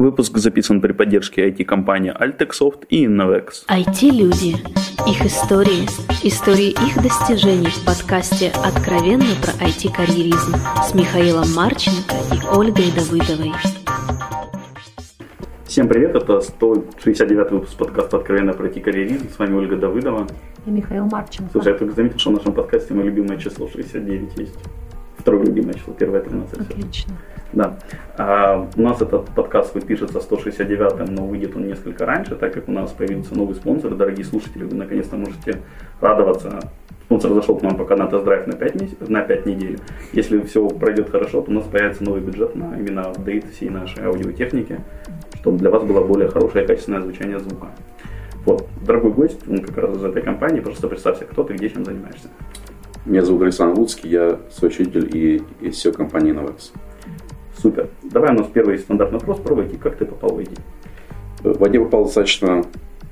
Выпуск записан при поддержке IT-компании Altexoft и Innovex. IT-люди. Их истории. Истории их достижений в подкасте «Откровенно про IT-карьеризм» с Михаилом Марченко и Ольгой Давыдовой. Всем привет, это 169 выпуск подкаста «Откровенно про IT-карьеризм». С вами Ольга Давыдова. И Михаил Марченко. Слушай, я только заметил, что в нашем подкасте мое любимое число 69 есть. Второе любимое число, первое 13. Отлично. Да. А, у нас этот подкаст пишется 169-м, но выйдет он несколько раньше, так как у нас появился новый спонсор. Дорогие слушатели, вы наконец-то можете радоваться. Спонсор зашел к нам пока на тест-драйв на 5, месяцев, на 5 недель. Если все пройдет хорошо, то у нас появится новый бюджет на именно апдейт всей нашей аудиотехники, чтобы для вас было более хорошее и качественное звучание звука. Вот, дорогой гость, он как раз из этой компании, просто представься, кто ты, где чем занимаешься. Меня зовут Александр Луцкий, я соучредитель и, и SEO компании Novex. Супер. Давай у нас первый стандартный вопрос про IT. Как ты попал в IT? В IT попал достаточно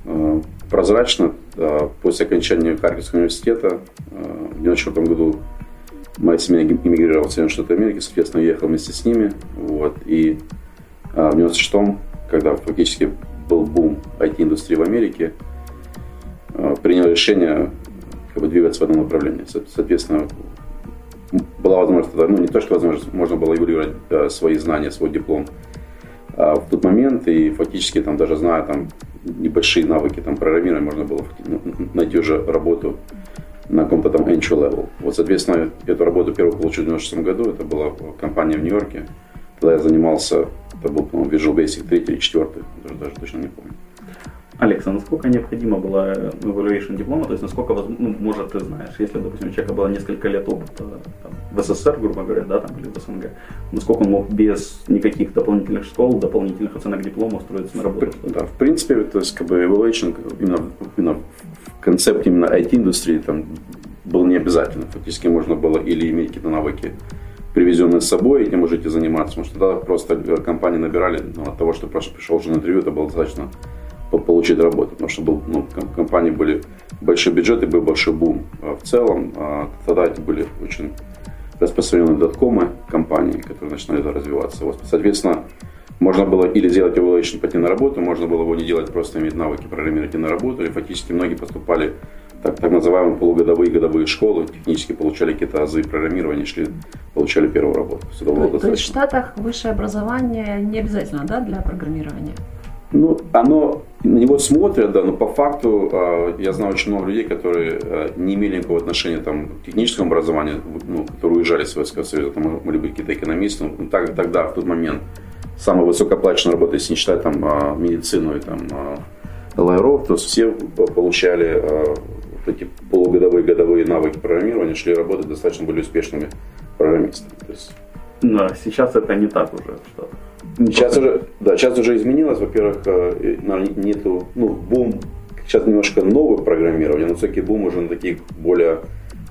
э, прозрачно. Э, после окончания Харьковского университета э, в 1994 году моя семья эмигрировала в Соединенные Штаты Америки, соответственно, я ехал вместе с ними. Вот, и э, в 96 когда фактически был бум IT-индустрии в Америке, э, принял решение как бы, двигаться в этом направлении. Соответственно, была возможность ну не то, что возможность, можно было эволюировать э, свои знания, свой диплом а в тот момент, и фактически там даже зная там небольшие навыки там программирования, можно было ну, найти уже работу на каком-то там entry level. Вот, соответственно, эту работу первую получил в 96 году, это была компания в Нью-Йорке. Тогда я занимался, это был, по-моему, Visual Basic 3 или 4, даже, даже точно не помню. Алекса, насколько необходима была evaluation диплома, то есть насколько, ну, может, ты знаешь, если, допустим, у человека было несколько лет опыта там, в СССР, грубо говоря, да, там, или в СНГ, насколько он мог без никаких дополнительных школ, дополнительных оценок диплома устроиться на работу? Да, в принципе, то есть, как бы, evaluation именно, именно в концепте именно IT-индустрии там был не обязательно. Фактически можно было или иметь какие-то навыки, привезенные с собой, этим можете заниматься. Потому что тогда просто компании набирали ну, от того, что просто пришел уже на интервью, это было достаточно получить работу, потому что был, ну, компании были большие бюджеты, был большой бум а в целом. Тогда эти были очень распространенные доткомы компании, которые начинали развиваться. Вот, соответственно, можно было или сделать evaluation, пойти на работу, можно было его не делать, просто иметь навыки программировать и на работу. Или фактически многие поступали так, так называемые полугодовые годовые школы, технически получали какие-то азы программирования, шли, получали первую работу. То, то, то есть в Штатах высшее образование не обязательно да, для программирования? Ну, оно на него смотрят, да, но по факту э, я знаю очень много людей, которые э, не имели никакого отношения там, к техническому образованию, ну, которые уезжали с Советского Союза, там были бы какие-то экономисты. Ну, так, тогда, в тот момент, самая высокооплаченная работа, если не считать там, э, медицину и там, э, ЛРО, то все получали э, эти полугодовые, годовые навыки программирования, шли работать достаточно были успешными программистами. Есть... Да, сейчас это не так уже Штатах. Сейчас уже, да, сейчас уже изменилось. Во-первых, э, нету, ну, бум, сейчас немножко новое программирование, но все-таки бум уже на таких более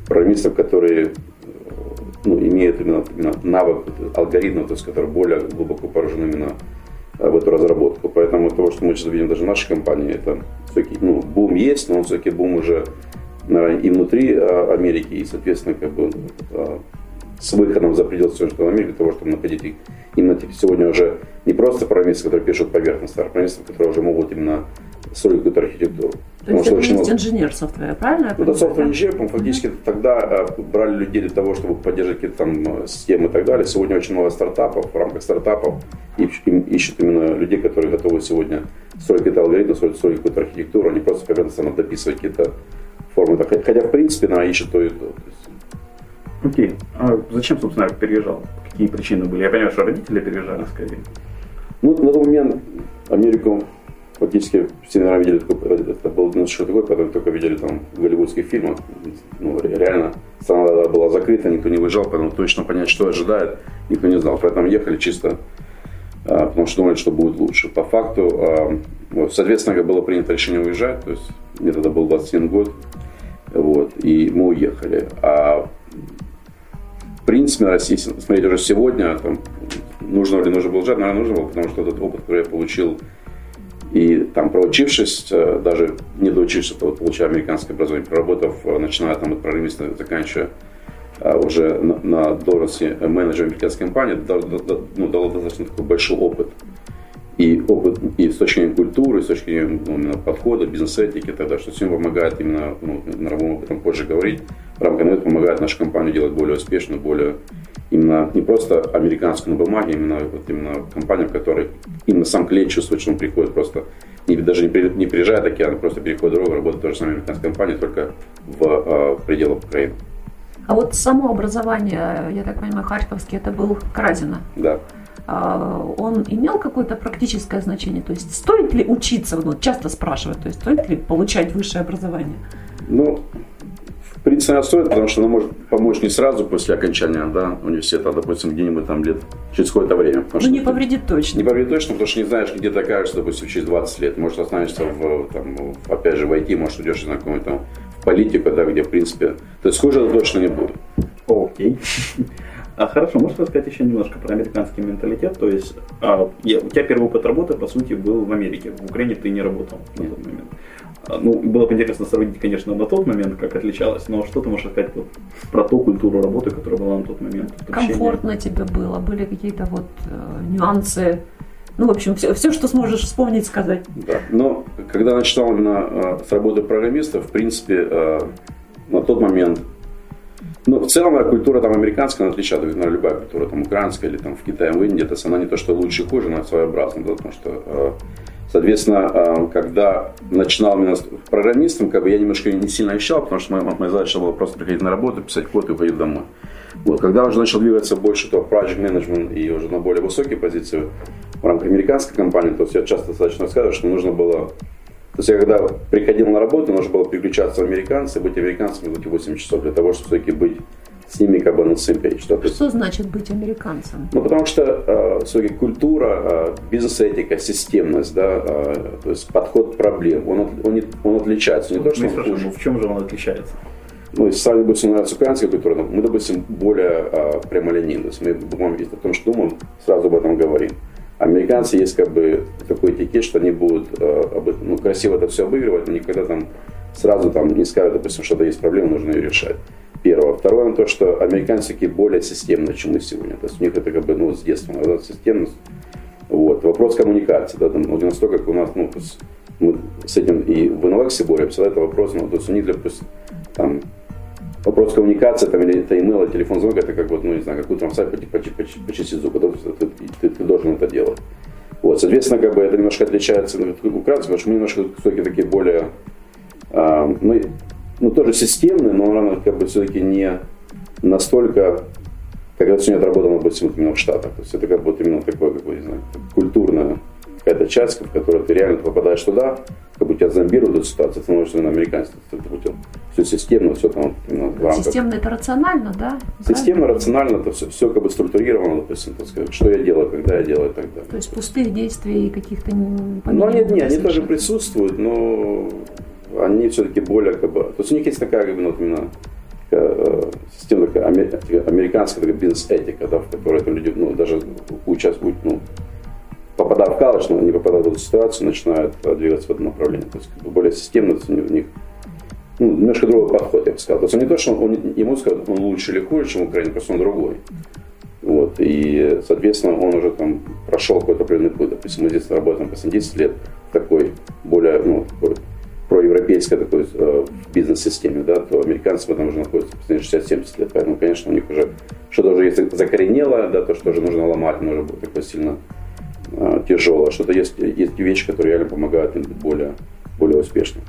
программистов, которые э, ну, имеют именно, именно навык алгоритмов, то есть, которые более глубоко поражены именно э, в эту разработку. Поэтому то, что мы сейчас видим даже в нашей компании, это все-таки, ну, бум есть, но он все-таки бум уже наверное, и внутри Америки, и, соответственно, как бы с выходом за пределы Соединенных Америки, для того, чтобы находить именно типа, сегодня уже не просто программисты, которые пишут поверхностно, а программисты, которые уже могут именно строить какую-то архитектуру. То есть это есть инженер софтвера, правильно? Ну, это софтвер инженер, фактически тогда э, брали людей для того, чтобы поддерживать какие-то там э, системы и так далее. Сегодня очень много стартапов, в рамках стартапов ищут именно людей, которые готовы сегодня строить какие-то алгоритмы, строить, строить какую-то архитектуру, а не просто поверхностно дописывать какие-то формы. Хотя, в принципе, она ищет то и то. Окей. А зачем, собственно, переезжал? Какие причины были? Я понимаю, что родители переезжали скорее. Ну, на тот момент Америку фактически все, наверное, видели, это был 96 год, когда только видели там в голливудских фильмах. Ну, реально, страна была закрыта, никто не выезжал, поэтому точно понять, что ожидает, никто не знал. Поэтому ехали чисто, а, потому что думали, что будет лучше. По факту, а, соответственно, было принято решение уезжать, то есть мне тогда был 21 год, вот, и мы уехали. А принципе, на России, смотреть уже сегодня, там, нужно ли нужно было жать, наверное, нужно было, потому что этот опыт, который я получил, и там проучившись, э, даже не доучившись, вот, получая американское образование, проработав, э, начиная там от программиста, заканчивая э, уже на, на должности менеджера американской компании, дал, ну, дал достаточно такой большой опыт. И опыт, и с точки зрения культуры, и с точки зрения ну, подхода, бизнес-этики, тогда что всем помогает именно, ну, наверное, об этом позже говорить, в рамках этого помогает нашу компанию делать более успешную, более именно не просто американскую на бумаге, именно вот именно компанию, в которой именно сам клиент чувствует, что он приходит просто не, даже не, при, не приезжает океан, а просто переходит дорогу, работает тоже самая американская компания, только в, э, в пределах Украины. А вот само образование, я так понимаю, Харьковский, это был Кразина. Да. А, он имел какое-то практическое значение? То есть стоит ли учиться, ну, часто спрашивают, то есть стоит ли получать высшее образование? Ну, в принципе, она стоит, потому что она может помочь не сразу после окончания да, университета, а, допустим, где-нибудь там лет через какое-то время. Ну, не повредит точно. Не повредит точно, потому что не знаешь, где ты окажешься, допустим, через 20 лет. Может, останешься, в, там, опять же, в IT, может, уйдешь на какую-нибудь там политику, да, где, в принципе, то есть хуже это точно не будет. Окей. А хорошо, можешь рассказать еще немножко про американский менталитет? То есть а, я, у тебя первый опыт работы, по сути, был в Америке. В Украине ты не работал на тот момент. А, ну, было бы интересно сравнить, конечно, на тот момент, как отличалось, но что ты можешь сказать вот, про ту культуру работы, которая была на тот момент? Комфортно тебе было? Были какие-то вот э, нюансы? Ну, в общем, все, все, что сможешь вспомнить, сказать. Да. Но когда начинал именно э, с работы программиста, в принципе, э, на тот момент ну, в целом, культура там американская, она отличается, наверное, любая культура, там, украинская или там в Китае, в Индии, то есть она не то, что лучше и хуже, она своеобразна, да, потому что, э, соответственно, э, когда начинал именно программистом, как бы я немножко не сильно ощущал, потому что моя, моя задача была просто приходить на работу, писать код и уходить домой. Вот. Когда уже начал двигаться больше то project management и уже на более высокие позиции в рамках американской компании, то есть я часто достаточно рассказываю, что нужно было то есть я когда приходил на работу, нужно было переключаться в американцы, быть американцами эти 8 часов для того, чтобы все-таки быть с ними как бы на page. Что, что значит быть американцем? Ну, потому что э, все-таки культура, э, бизнес-этика, системность, да, э, то есть подход к проблем, он, он, он отличается. Не то, что он ну, в чем же он отличается? Ну, если сами, допустим, нравится украинская культура, мы, допустим, более э, прямолинейны. То есть мы если о том, что думаем, сразу об этом говорим. Американцы есть как бы такой этикет, что они будут э, ну, красиво это все обыгрывать, но никогда там сразу там не скажут, допустим, что-то есть проблема, нужно ее решать. Первое. Второе, то, что американцы такие более системные, чем мы сегодня. То есть у них это как бы ну, с детства да, системность. Вот. Вопрос коммуникации. Да, там, ну, не настолько, как у нас, ну, то есть мы с этим и в NLX боремся, да, это вопрос, ну, то есть у них, допустим, там, вопрос коммуникации, там, или это email, или телефон звонок, это как вот, ну, не знаю, как утром встать, почистить зубы, ты, ты, ты должен это делать. Вот, соответственно, как бы это немножко отличается от украинцев, потому что мы немножко все-таки такие более, э, ну, ну, тоже системные, но, наверное, как бы все-таки не настолько, как это сегодня отработано, допустим, вот именно в Штатах. То есть это как бы именно такое, как бы, не знаю, культурное какая-то часть, в которой ты реально попадаешь туда, бы тебя зомбируют эту ситуацию, ты становишься на ты, ты, все системно, все там именно в рамках. Системно это рационально, да? Системно, Правильно? рационально, это все, все как бы структурировано, допустим, так сказать, что я делаю, когда я делаю и так далее. То есть пустых действий каких-то Ну, они, нет, они тоже присутствуют, но они все-таки более как бы... То есть у них есть такая, как бы, ну, вот именно э, система такая американская такая бизнес-этика, да, в которой там люди, ну, даже участвуют, ну, попадая в колледж, но не попадая в эту ситуацию, начинают двигаться в этом направлении. То есть как бы более системно у них ну, немножко другой подход, я бы сказал. То есть он не то, что он, он, ему сказать, он лучше или хуже, чем Украина, просто он другой. Вот, и, соответственно, он уже там прошел какой-то определенный путь. Допустим, мы здесь работаем по 10 лет в такой более, ну, такой проевропейской такой э, бизнес-системе, да, то американцы в этом уже находятся 60-70 лет. Поэтому, конечно, у них уже что-то уже есть закоренело, да, то, что уже нужно ломать, но уже будет такое сильно э, тяжелое. Что-то есть, есть вещи, которые реально помогают им быть более, более успешными.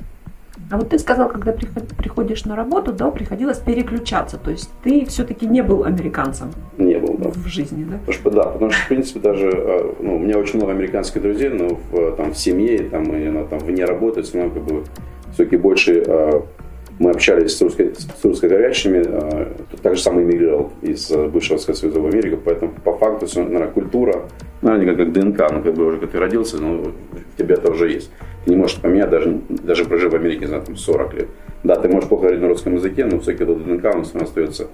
А вот ты сказал, когда приходишь на работу, да, приходилось переключаться. То есть ты все-таки не был американцем. Не был, да. В жизни, да? Потому что, да, потому что, в принципе, даже, а, ну, у меня очень много американских друзей, но в, там, в семье, там, и, ну, там, вне работы, все равно, как бы, все-таки больше а, мы общались с, русской, с русскоговорящими, а, так же самый эмигрировал из бывшего Советского Союза в Америку, поэтому по факту, наверное, культура, ну, не как, как ДНК, ну, как бы уже, когда ты родился, ну, в тебе это уже есть. Ты не можешь поменять, даже, даже прожив в Америке, не знаю, там 40 лет. Да, ты можешь плохо говорить на русском языке, но все-таки этот ДНК, он остается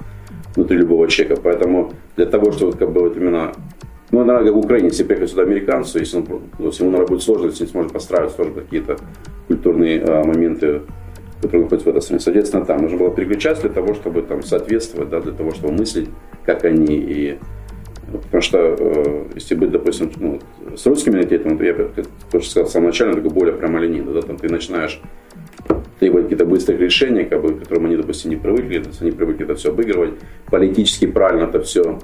внутри любого человека. Поэтому для того, чтобы вот, как бы, вот именно ну, наверное, в Украине, если приехать сюда американцу, если, он, если ему наверное, будет сложно, если не сможет постраивать тоже какие-то культурные а, моменты, которые находятся в этой стране. Соответственно, там нужно было переключаться для того, чтобы там соответствовать, да, для того, чтобы мыслить, как они, и Потому что э, если быть, допустим, ну, с русским менталитетом, то я, как тоже сказал в самом начале, такой более прямолинейно. Да, там ты начинаешь требовать каких-то быстрых решений, как бы, к которым они, допустим, не привыкли, то есть они привыкли это все обыгрывать, политически правильно это все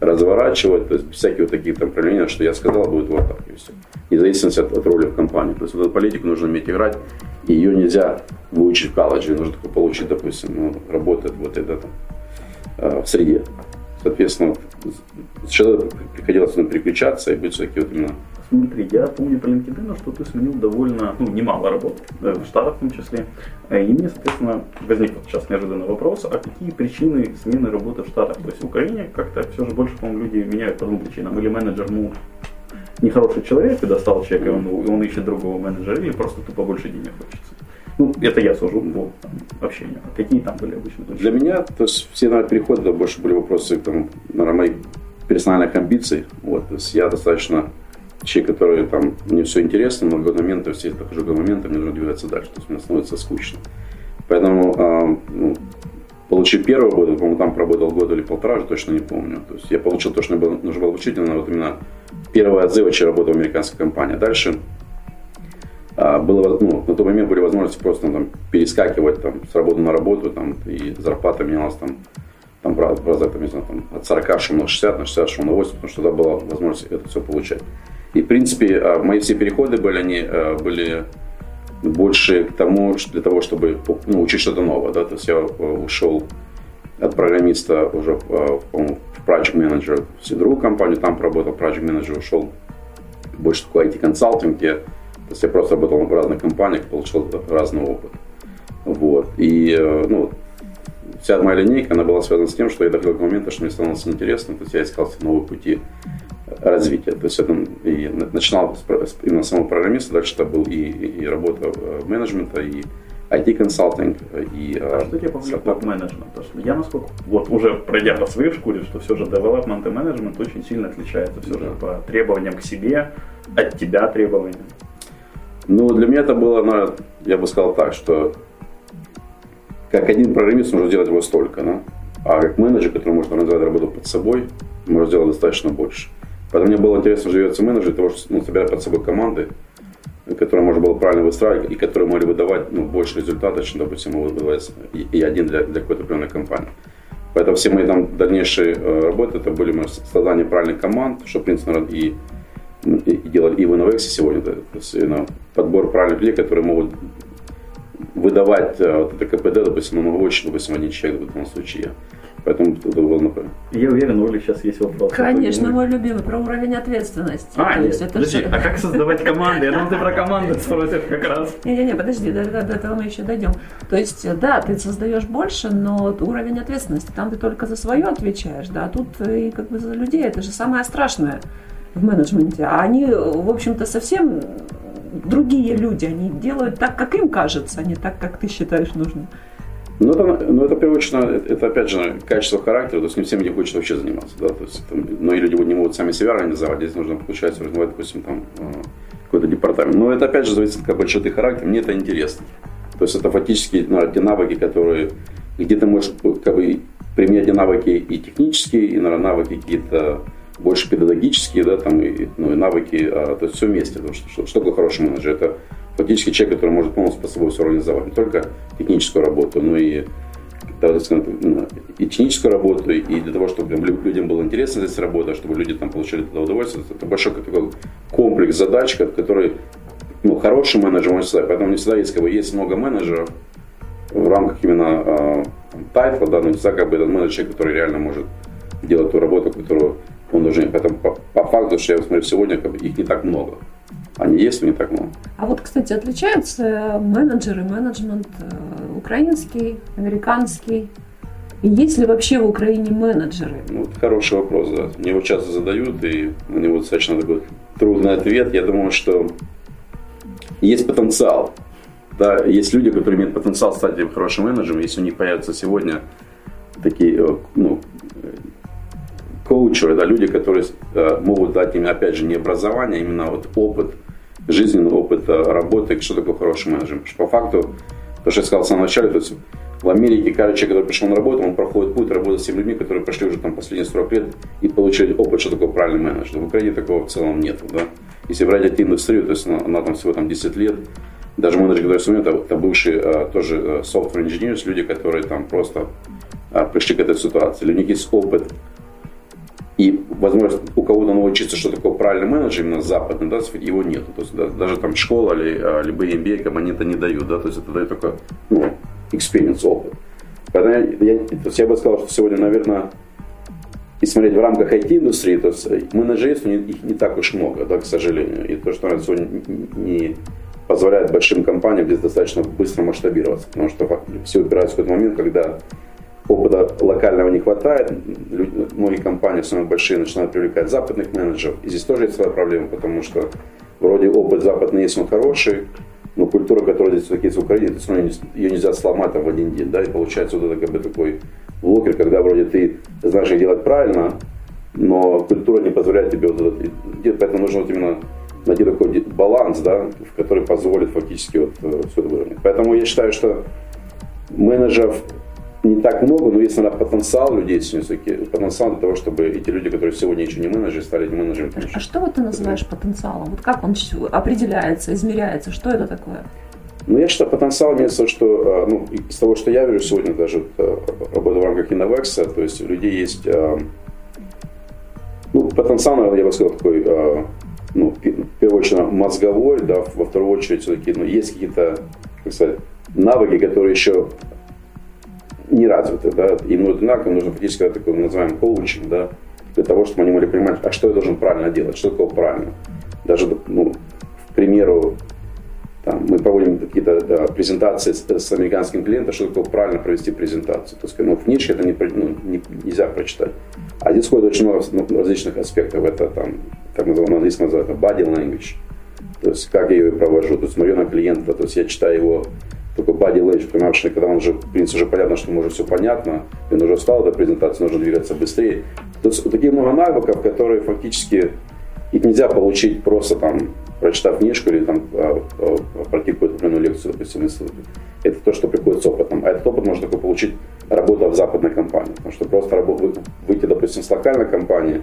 разворачивать, то есть без всяких вот таких там проявлений, что я сказал, будет вот так, и все. Независимо от, от роли в компании. То есть вот эту политику нужно уметь играть, и ее нельзя выучить в колледже, нужно только получить, допустим, ну, работать вот это там, э, в среде. Соответственно, сначала приходилось ну, переключаться и быть все-таки вот именно Смотри, я помню по LinkedIn, что ты сменил довольно, ну, немало работ, э, в Штатах в том числе. Э, и мне, соответственно, возник вот сейчас неожиданный вопрос, а какие причины смены работы в Штатах? То есть в Украине как-то все же больше, по-моему, люди меняют по двум причинам. Или менеджер, ну, нехороший человек и достал человека, и он, он ищет другого менеджера, или просто тупо больше денег хочется. Ну, это я сужу по общению. А какие там были обычно? Для меня, то есть все на переходы больше были вопросы, там, наверное, моих персональных амбиций. Вот, то есть я достаточно человек, который там, мне все интересно, но в какой момент, то есть я мне нужно двигаться дальше, то есть мне становится скучно. Поэтому, э, ну, получив первую работу, по-моему, там проработал год или полтора, уже точно не помню. То есть я получил то, что было, нужно было получить, именно вот именно первая отзывочная работа в американской компании. Дальше было, ну, на тот момент были возможности просто ну, там, перескакивать там, с работы на работу, там, и зарплата менялась там, там, правда, там, не знаю, там, от 40 шел на 60, на 60 шел на 80, потому что тогда была возможность это все получать. И, в принципе, а, мои все переходы были, они а, были больше к тому, для того, чтобы ну, учить что-то новое. Да? То есть я а, ушел от программиста уже в project manager в другую компанию, там поработал project manager, ушел больше такой IT-консалтинг, где то есть я просто работал в разных компаниях, получил разный опыт. Вот. И ну, вся моя линейка, она была связана с тем, что я доходил до момента, что мне становилось интересно, то есть я искал новые пути развития. То есть это и начинал с, именно самого программиста, дальше это был и, и работа менеджмента, и IT-консалтинг, и... А что тебе повлекло к менеджменту? Я насколько, вот уже пройдя по своей шкуре, что все же development и менеджмент очень сильно отличаются все же по требованиям к себе, от тебя требованиям. Ну, для меня это было, ну, я бы сказал так, что как один программист может делать его столько, да? а как менеджер, который может организовать работу под собой, может сделать достаточно больше. Поэтому мне было интересно живется менеджер, того, что ну, собирать под собой команды, которые можно было правильно выстраивать и которые могли выдавать ну, больше результата, чем, допустим, выдавать и, и один для, для какой-то определенной компании. Поэтому все мои там дальнейшие э, работы, это были создание правильных команд, что, в принципе, наверное, и, и, делали и в Innovex сегодня. То есть, ну, подбор правильных людей, которые могут выдавать э, вот это КПД, допустим, ну, очень, допустим, один человек в этом случае. Поэтому это было например. Я уверен, у Оли сейчас есть вопрос. Конечно, мой любимый, про уровень ответственности. А, нет, это подожди, же... а как создавать команды? Я думал, ты про команды спросишь как раз. Не-не-не, подожди, до, до, до этого мы еще дойдем. То есть, да, ты создаешь больше, но уровень ответственности, там ты только за свое отвечаешь, да, а тут и как бы за людей, это же самое страшное в менеджменте. А они, в общем-то, совсем другие люди, они делают так, как им кажется, а не так, как ты считаешь нужным. Ну, это, ну, это, очередь, это, опять же, качество характера, то есть не всем не хочется вообще заниматься, да, то есть, там, но и люди не могут сами себя организовать, здесь нужно, получается, развивать, допустим, там, э, какой-то департамент. Но это, опять же, зависит от большой ты характер, мне это интересно. То есть это фактически ну, те навыки, которые, где ты можешь как бы, применять навыки и технические, и, наверное, навыки какие-то больше педагогические, да, там, и, ну, и навыки, а, то есть все вместе. Потому что, что, что такое хороший менеджер? Это фактически человек, который может полностью по собой все организовать. Не только техническую работу, но и да, и техническую работу, и для того, чтобы людям было интересно здесь работать, чтобы люди там получили туда удовольствие. Это большой такой комплекс задач, который ну, хороший менеджер может сказать. Поэтому не всегда есть, как бы, есть много менеджеров в рамках именно э, тайтла, да, но не всегда как бы этот менеджер, который реально может делать ту работу, которую он должен. Поэтому по, по факту, что я смотрю сегодня, их не так много. Они есть, но не так много. А вот, кстати, отличаются менеджеры, менеджмент э, украинский, американский. И есть ли вообще в Украине менеджеры? Ну, это хороший вопрос, да. Мне его часто задают, и на него достаточно такой трудный ответ. Я думаю, что есть потенциал. Да, есть люди, которые имеют потенциал стать хорошим менеджером, если у них появятся сегодня такие э, ну, коучеры, да, люди, которые э, могут дать им, опять же, не образование, а именно вот опыт, жизненный опыт э, работы, что такое хороший менеджер. Что по факту, то, что я сказал в самом начале, то есть в Америке каждый человек, который пришел на работу, он проходит путь работы с теми людьми, которые прошли уже там последние 40 лет и получили опыт, что такое правильный менеджер. В Украине такого в целом нет. Да? Если брать IT-индустрию, то есть она, она там всего там 10 лет, даже менеджеры, которые сегодня, это, это бывшие а, тоже а, software engineers, люди, которые там просто пришли к этой ситуации. У них есть опыт и возможность у кого-то научиться, что такое правильный менеджер, именно западный, да, его нет. То есть да, даже там школа или а, либо MBA, они это не дают, да, то есть это дает только ну, experience, опыт. Поэтому я, я, я бы сказал, что сегодня, наверное, и смотреть в рамках IT-индустрии, то есть менеджеров их не так уж много, да, к сожалению. И то, что наверное, сегодня не позволяет большим компаниям здесь достаточно быстро масштабироваться, потому что все упирается в тот момент, когда опыта локального не хватает, многие компании, особенно большие, начинают привлекать западных менеджеров. И здесь тоже есть своя проблема, потому что вроде опыт западный есть, он хороший, но культура, которая здесь все-таки есть в Украине, ее нельзя сломать там в один день, да, и получается вот это как бы такой блокер, когда вроде ты знаешь, как делать правильно, но культура не позволяет тебе вот это делать, поэтому нужно вот именно найти такой баланс, да, который позволит фактически вот э, все это выровнять. Поэтому я считаю, что менеджеров не так много, но есть, наверное, потенциал людей все-таки, потенциал для того, чтобы эти люди, которые сегодня еще не менеджеры, стали менеджерами. А что вот ты называешь потенциалом? Вот как он определяется, измеряется? Что это такое? Ну, я считаю, потенциал имеется, что, а, ну, из того, что я вижу сегодня, даже а, работаю в рамках Innovex, то есть у людей есть, а, ну, потенциал, наверное, я бы сказал, такой, ну, в первую очередь, мозговой, да, во вторую очередь, все-таки, ну, есть какие-то, как сказать, навыки, которые еще не развиты, да, им одинаково нужно фактически такой, мы называем коучинг, да, для того, чтобы они могли понимать, а что я должен правильно делать, что такое правильно. Даже, ну, к примеру, там, мы проводим какие-то да, презентации с, с американским клиентом, что такое правильно провести презентацию. То есть, ну, в книжке это не, ну, не, нельзя прочитать. А здесь входит очень много ну, различных аспектов. Это там, как называем, на английском называют, body language. То есть, как я ее провожу, то есть, смотрю на клиента, то есть, я читаю его только body language, понимаешь, что когда он уже, в принципе, уже понятно, что ему уже все понятно, и он уже встал до презентации, нужно двигаться быстрее. Тут такие много навыков, которые фактически, их нельзя получить просто там, прочитав книжку или там а, а, пройти какую-то определенную лекцию, допустим, это то, что приходит с опытом. А этот опыт можно только получить, работа в западной компании. Потому что просто выйти, допустим, с локальной компании,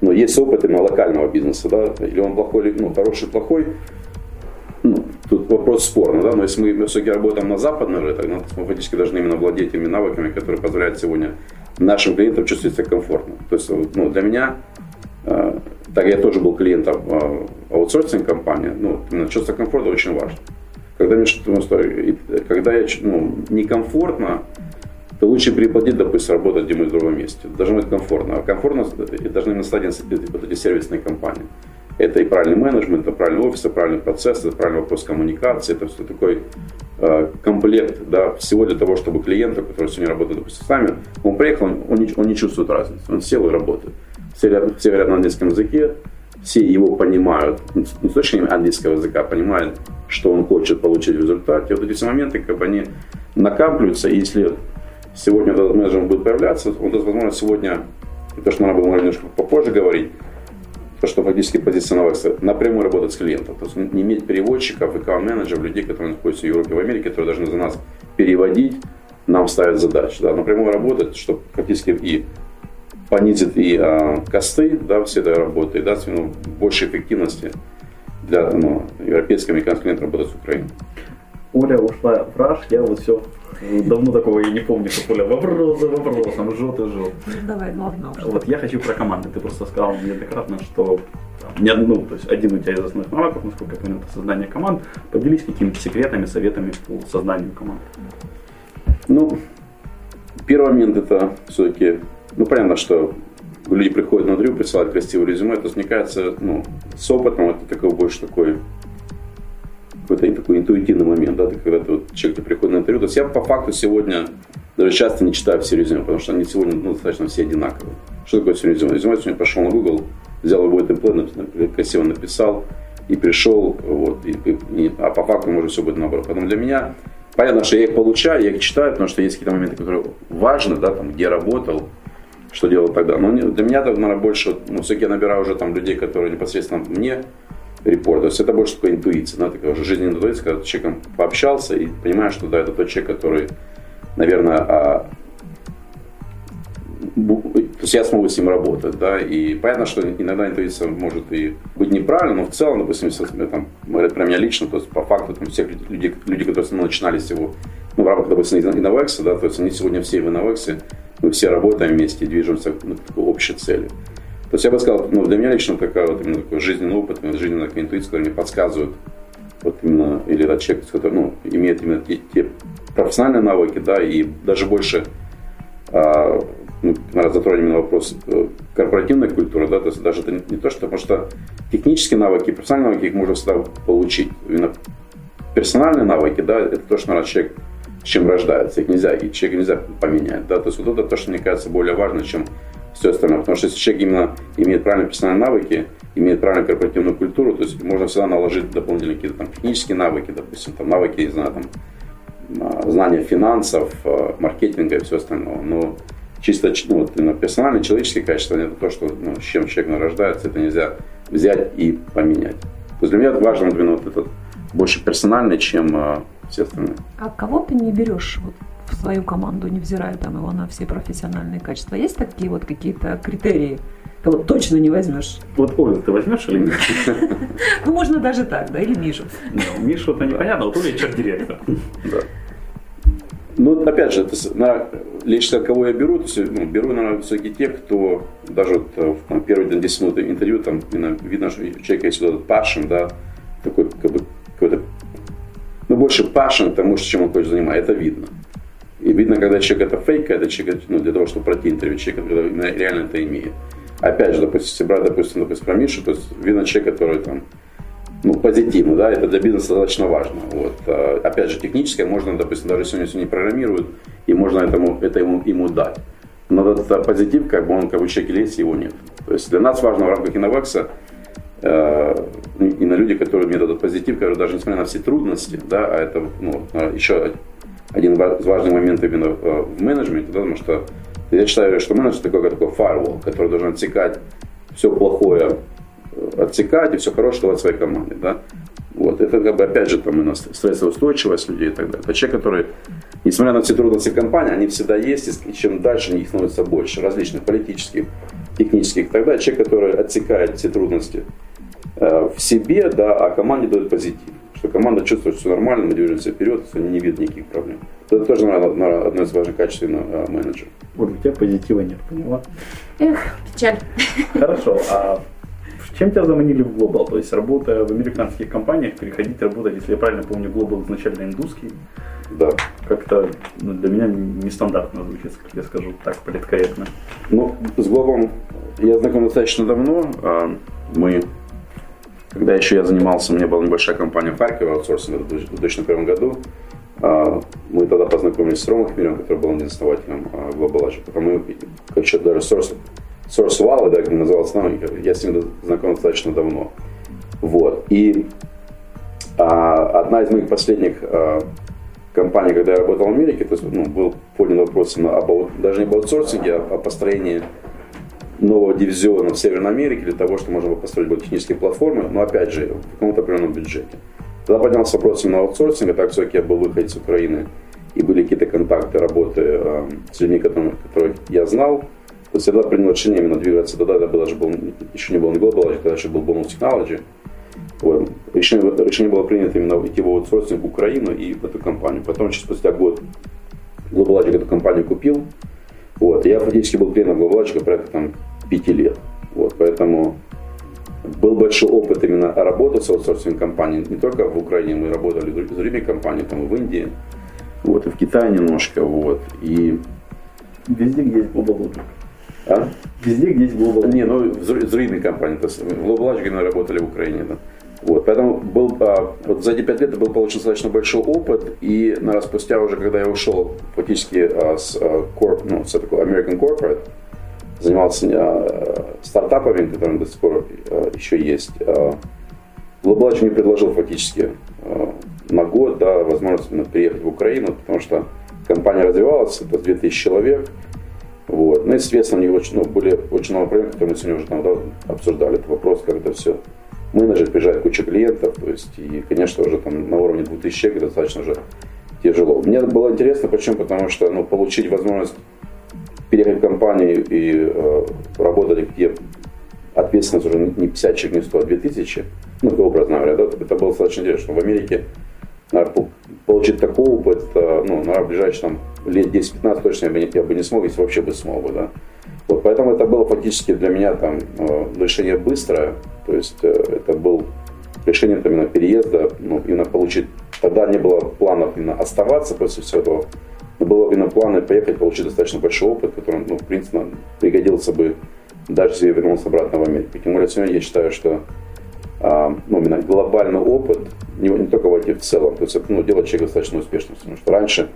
но есть опыт именно локального бизнеса, да, или он плохой, или ну, хороший, плохой, вопрос спорный, да, но если мы все-таки работаем на западном рынке, мы фактически должны именно владеть теми навыками, которые позволяют сегодня нашим клиентам чувствовать себя комфортно. То есть ну, для меня, э, так я тоже был клиентом э, аутсорсинг компании, ну, чувство комфорта очень важно. Когда, мне, ну, когда я ну, некомфортно, то лучше переплатить, допустим, работать где-нибудь в другом месте. Должно быть комфортно. А комфортно должны на стадии вот эти сервисные компании. Это и правильный менеджмент, это правильный офис, это правильный процесс, это правильный вопрос коммуникации, это все такой э, комплект да, всего для того, чтобы клиент, который сегодня работает, допустим, с нами, он приехал, он не, он не чувствует разницы, он сел и работает. Все, все говорят на английском языке, все его понимают, ну, не с точки зрения английского языка, понимают, что он хочет получить в результате. Вот эти все моменты, как бы они накапливаются, и если сегодня этот менеджер будет появляться, он даст возможность сегодня, и то, что мы будем немножко попозже говорить, то, что фактически позиционироваться, напрямую работать с клиентом. То есть не иметь переводчиков, аккаунт-менеджеров, людей, которые находятся в Европе, в Америке, которые должны за нас переводить, нам ставят задачи. Да, напрямую работать, чтобы фактически и понизит и а, косты да, всей этой работы, и даст ну, больше эффективности для ну, европейских, американских клиентов работать с Украиной. Оля ушла в раш, я вот все Давно такого я не помню, что Оля вопрос за вопросом, жжет и жжет. Давай, главное. Вот я хочу про команды. Ты просто сказал неоднократно, что не одну, то есть один у тебя из основных навыков, насколько я понял, это создание команд. Поделись какими-то секретами, советами по созданию команд. Ну, первый момент это все-таки, ну понятно, что люди приходят на интервью, присылают красивое резюме, это, мне кажется, ну, с опытом это такой больше такой какой-то такой интуитивный момент, да, ты, когда ты, вот, человек приходит на интервью. То есть я по факту сегодня даже часто не читаю все резюме, потому что они сегодня ну, достаточно все одинаковые. Что такое все резюме? Резюме сегодня пошел на Google, взял любой темплейт, красиво написал и пришел, вот, и, и, а по факту может все будет наоборот. Поэтому для меня понятно, что я их получаю, я их читаю, потому что есть какие-то моменты, которые важны, да, там, где работал, что делал тогда. Но для меня, наверное, больше, ну, все-таки я набираю уже там людей, которые непосредственно мне репорт. То есть это больше такая интуиция, да, такая уже жизненная интуиция, когда ты с человеком пообщался и понимаешь, что да, это тот человек, который наверное, а, то есть я смогу с ним работать, да, и понятно, что иногда интуиция может и быть неправильно, но в целом, допустим, если там, говорят про меня лично, то есть по факту там, всех людей, люди, которые со мной начинали всего, ну, в рамках, допустим, Innovex, да, то есть они сегодня все в Innovex, мы все работаем вместе движемся ну, к такой общей цели. То есть я бы сказал, ну, для меня лично такая вот именно такой жизненный опыт, жизненная такая интуиция, которая мне подсказывает, вот именно, или этот человек, который, ну, имеет именно те, те профессиональные навыки, да, и даже больше а, ну, затронем именно вопрос э, корпоративной культуры, да, то есть даже это не, не то, что, потому что технические навыки, профессиональные навыки их можно всегда получить. Именно персональные навыки, да, это то, что, наверное, человек с чем рождается, их нельзя, и человека нельзя поменять, да, то есть вот это то, что мне кажется более важно, чем все остальное, потому что если человек именно имеет правильные персональные навыки, имеет правильную корпоративную культуру, то есть можно всегда наложить дополнительные какие-то там технические навыки, допустим, там навыки, не знаю, там, а, знания финансов, а, маркетинга и все остальное, но чисто ну, вот, именно персональные человеческие качества, это то, что, ну, с чем человек рождается, это нельзя взять и поменять. То есть для меня важно именно вот этот больше персональный, чем э, все остальные. А кого ты не берешь вот, в свою команду, невзирая там его на все профессиональные качества? Есть такие вот какие-то критерии, кого точно не возьмешь? Вот Олю ты возьмешь или нет? Ну, можно даже так, да, или Мишу. Мишу это непонятно, вот Оля человек-директор. Да. Ну, опять же, на, лично кого я беру, то есть, ну, беру, наверное, все-таки тех, кто даже вот, э, в там, первые 10 минут интервью, там видно, что у человека есть вот этот passion, да, такой как бы какой-то, ну, больше passion к тому, чем он хочет заниматься, это видно. И видно, когда человек это фейк, когда человек, ну, для того, чтобы пройти интервью, человек когда реально это имеет. Опять же, допустим, если брать, допустим, допустим, про Мишу, то есть видно человек, который там ну, позитивно, да, это для бизнеса достаточно важно. Вот. А, опять же, техническое можно, допустим, даже сегодня все не программируют, и можно этому, это ему, ему дать. Но этот позитив, как бы он как бы человек есть, его нет. То есть для нас важно в рамках Инновекса э, именно люди, которые имеют этот позитив, которые даже несмотря на все трудности, да, а это ну, еще один из важных моментов именно э, в менеджменте, потому что я считаю, что менеджер такой, такой firewall, который должен отсекать все плохое отсекать и все хорошее давать своей команде. Да? Вот. Это как бы опять же там у нас стрессоустойчивость людей и так далее. Это человек, который, несмотря на все трудности компании, они всегда есть, и чем дальше их становится больше, различных политических, технических далее. Человек, который отсекает все трудности э, в себе, да, а команде дает позитив. Что команда чувствует, что все нормально, мы движемся вперед, что не видят никаких проблем. Это тоже, наверное, одно из важных качеств э, менеджера. Вот у тебя позитива нет, поняла? Эх, печаль. Хорошо, а чем тебя заманили в Global? То есть, работая в американских компаниях, переходить работать, если я правильно помню, Global изначально индусский. Да. Как-то ну, для меня нестандартно звучит, как я скажу так политкорректно. Ну, с Global я знаком достаточно давно. А, мы, когда еще я занимался, у меня была небольшая компания в Харькове, аутсорсинг в 2001 году. А, мы тогда познакомились с Ромой Хмелем, который был основателем а, Global Agile. Потом мы, как еще даже Source Source Valley, да, как назывался, ну, я с ним знаком достаточно давно. Вот. И а, одна из моих последних а, компаний, когда я работал в Америке, то есть, ну, был поднят вопрос на, об, даже не об аутсорсинге, а о построении нового дивизиона в Северной Америке для того, чтобы можно было построить технические платформы, но опять же в каком-то определенном бюджете. Тогда поднялся вопрос именно аутсорсинга, так все-таки я был выходец из Украины, и были какие-то контакты, работы э, с людьми, которых, которых я знал, то есть я тогда принял решение именно двигаться. Тогда это было, был, еще не был не Global, тогда еще был Bonus Technology. Вот. Решение, решение было принято именно идти в аутсорсинг в Украину и в эту компанию. Потом, через спустя год, Global эту компанию купил. Вот. Я фактически был клиентом Global порядка там, пяти лет. Вот. Поэтому был большой опыт именно работы с аутсорсинг компанией. Не только в Украине, мы работали с другими компаниями, там, в Индии, вот, и в Китае немножко. Вот. И везде, где есть Global а? Везде, где есть Global Не, ну, компании. То есть Global Agile работали в Украине. Да. Вот, поэтому был, а, вот за эти пять лет был получен достаточно большой опыт, и наверное, спустя уже, когда я ушел фактически а, с, а, corp, ну, с такой American Corporate, занимался а, стартапами, которые до сих пор а, еще есть, а, Agile мне предложил фактически а, на год да, возможность приехать в Украину, потому что компания развивалась, это 2000 человек, вот. Ну и, соответственно, у очень, ну, были очень много проблем, которые мы сегодня уже там, да, обсуждали. Это вопрос, как это все менеджер приезжает куча клиентов, то есть, и, конечно, уже там на уровне 2000 человек достаточно уже тяжело. Мне было интересно, почему? Потому что ну, получить возможность переехать в компанию и э, работать, где ответственность уже не 50 человек, не 100, а 2000, ну, образно говоря, да, это было достаточно интересно. В Америке наверное, получить такой опыт, э, ну, наверное, в ближайшие там, лет 10-15 точно я бы, не, я бы не смог, если вообще бы смог бы, да. Вот, поэтому это было фактически для меня там э, решение быстрое, то есть э, это был решение там, именно переезда, ну, именно получить, тогда не было планов именно оставаться после всего этого, но было именно планы поехать, получить достаточно большой опыт, который, ну, в принципе, пригодился бы даже если я вернулся обратно в Америку. Тем более сегодня я считаю, что а, ну, именно глобальный опыт, не, не только в IT в целом, то есть ну, делает человека достаточно успешным. Потому что раньше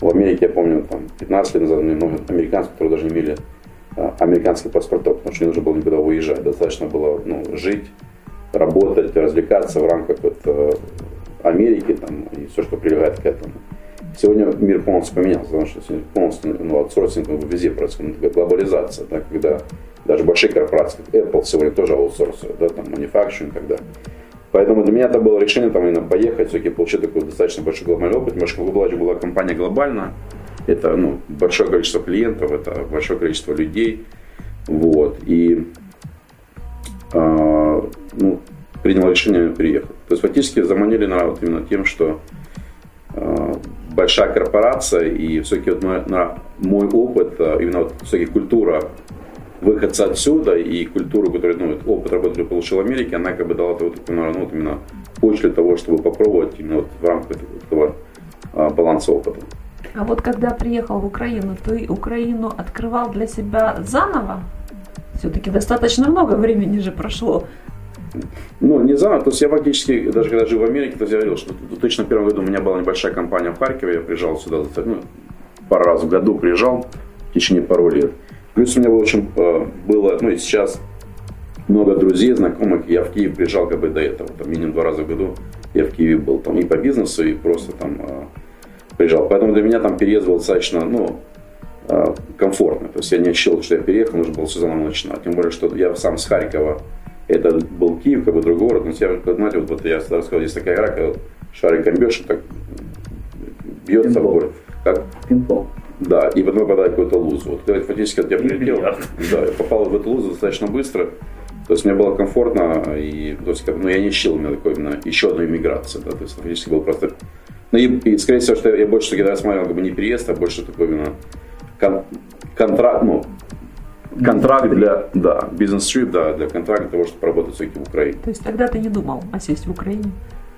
в Америке, я помню, там, 15 лет назад много американцев, которые даже не имели а, американских паспортов, потому что не нужно было никуда выезжать. Достаточно было ну, жить, работать, развлекаться в рамках вот, э, Америки там, и все, что прилегает к этому. Сегодня мир полностью поменялся, потому что полностью ну, аутсорсинг везде происходит, глобализация, да, когда даже большие корпорации, как Apple сегодня тоже аутсорсируют, да, там, manufacturing тогда. Поэтому для меня это было решение там именно поехать, все-таки получить такой достаточно большой глобальный опыт. Потому что Global была компания глобальная, это ну, большое количество клиентов, это большое количество людей. Вот. И э, ну, принял решение переехать. То есть фактически заманили на вот именно тем, что э, большая корпорация и все-таки вот мой, на, мой опыт, именно вот все-таки культура выходца отсюда и культуру, которую, ну, опыт работы, который получил в Америке, она как бы дала вот, ну, вот именно почву для того, чтобы попробовать именно вот в рамках этого а, баланса опыта. А вот когда приехал в Украину, ты Украину открывал для себя заново? Все-таки достаточно много времени же прошло. Ну, не заново, то есть я фактически, даже когда жил в Америке, то я говорил, что в 2001 году у меня была небольшая компания в Харькове, я приезжал сюда, ну, пару раз в году приезжал в течение пару лет. Плюс у меня, в общем, э, было, ну и сейчас много друзей, знакомых. Я в Киев приезжал как бы до этого, там минимум два раза в году я в Киеве был, там и по бизнесу, и просто там э, приезжал. Поэтому для меня там переезд был достаточно, ну, э, комфортно. То есть я не ощущал, что я переехал, нужно было все заново начинать. Тем более, что я сам с Харькова, это был Киев, как бы другой город. Но я, знаете, вот, вот я рассказал, есть такая игра, когда шариком бьешь, и так бьется в город. Как? Пинбол. Да, и потом попадать в какую-то лузу. Вот когда фактически я прилетел, да, я попал в эту лузу достаточно быстро. То есть мне было комфортно, и то есть, ну, я не ищил именно такой именно еще одной иммиграции. Да, то есть фактически был просто... Ну и, и скорее всего, что я больше всегда рассматривал как бы не переезд, а больше такой именно кон, контракт, ну, контракт для, да, бизнес-трип, да, для контракта того, чтобы работать все-таки в Украине. То есть тогда ты не думал о сесть в Украине?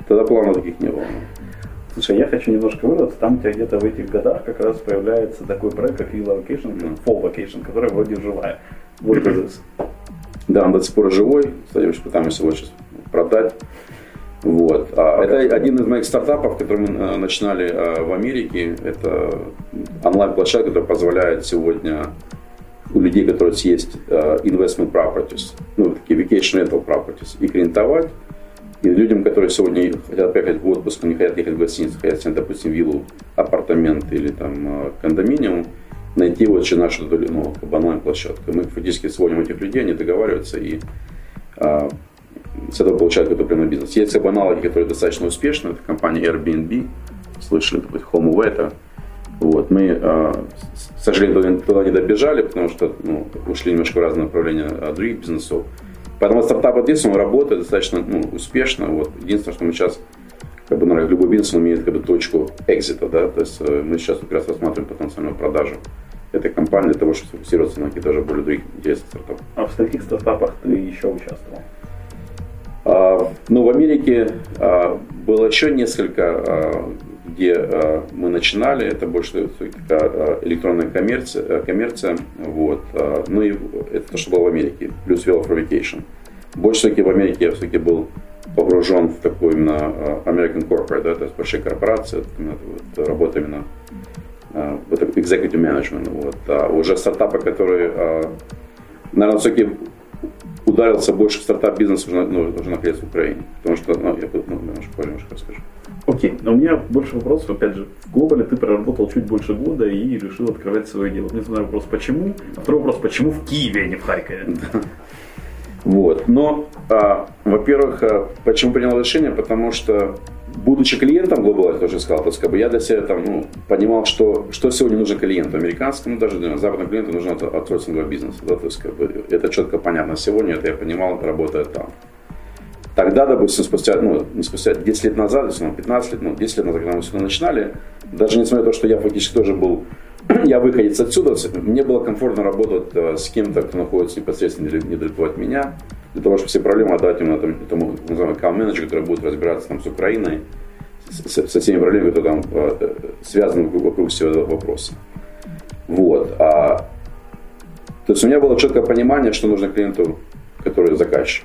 Тогда планов таких не было. Слушай, я хочу немножко вырваться. Там у тебя где-то в этих годах как раз появляется такой проект, как Real Vacation, mm. Fall Vacation, который вроде живая. Вот это. Да, он до сих пор живой. Кстати, очень пытаемся его сейчас продать. Вот. А это один из моих стартапов, который мы э, начинали э, в Америке. Это онлайн-площадка, которая позволяет сегодня у людей, которые есть э, investment properties, ну, такие vacation rental properties, их рентовать и людям, которые сегодня хотят поехать в отпуск, не хотят ехать в гостиницу, хотят снять, допустим, виллу, апартамент или там э, кондоминиум, найти вот нашу ну, онлайн-площадку. Мы фактически сводим этих людей, они договариваются и а, с этого получают какой-то прямой бизнес. Есть как бы аналоги, которые достаточно успешны. Это компания Airbnb, слышали, HomeAway, это вот, мы, а, к сожалению, туда не добежали, потому что ну, ушли немножко в разные направления других бизнесов. Поэтому стартап ответственно работает достаточно ну, успешно. Вот. Единственное, что мы сейчас, как бы, наверное, любой бизнес имеет как бы, точку экзита, да, то есть э, мы сейчас как раз рассматриваем потенциальную продажу этой компании для того, чтобы сфокусироваться на каких-то даже более других интересных стартапах. А в скольких стартапах ты еще участвовал? А, ну, в Америке а, было еще несколько, а, где а, мы начинали. Это больше а, электронная коммерция, э, коммерция вот. Ну и это то, что было в Америке, плюс Velofabrication. Больше все-таки в Америке я все-таки был погружен в такой именно American Corporate, да, то есть большие корпорации, вот, работа именно вот executive management. Вот. А уже стартапы, которые, наверное, все-таки ударился больше в стартап-бизнес, уже, ну, уже находится в Украине. Потому что, ну, я ну, немножко позже расскажу. Окей, но у меня больше вопросов, опять же, в Глобале ты проработал чуть больше года и решил открывать свое дело. Мне задаю вопрос, почему? А второй вопрос, почему в Киеве, а не в Харькове? Вот, но, а, во-первых, а, почему принял решение? Потому что будучи клиентом Global тоже сказал, то есть как бы я для себя там, ну, понимал, что, что сегодня нужно клиенту, американскому, даже для западному клиенту нужно от аутсорсингового бизнеса. Да, то есть как бы, это четко понятно сегодня, это я понимал, работая там. Тогда, допустим, спустя, ну, не спустя 10 лет назад, если 15 лет, ну, 10 лет назад, когда мы сюда начинали, даже несмотря на то, что я фактически тоже был, я выходец отсюда, мне было комфортно работать э, с кем-то, кто находится непосредственно недалеко от меня, для того, чтобы все проблемы отдать именно этому, этому называемому аккаунт-менеджеру, который будет разбираться там с Украиной, с, со всеми проблемами, которые там э, связаны вокруг всего этого вопроса. Вот. А, то есть у меня было четкое понимание, что нужно клиенту, который заказчик.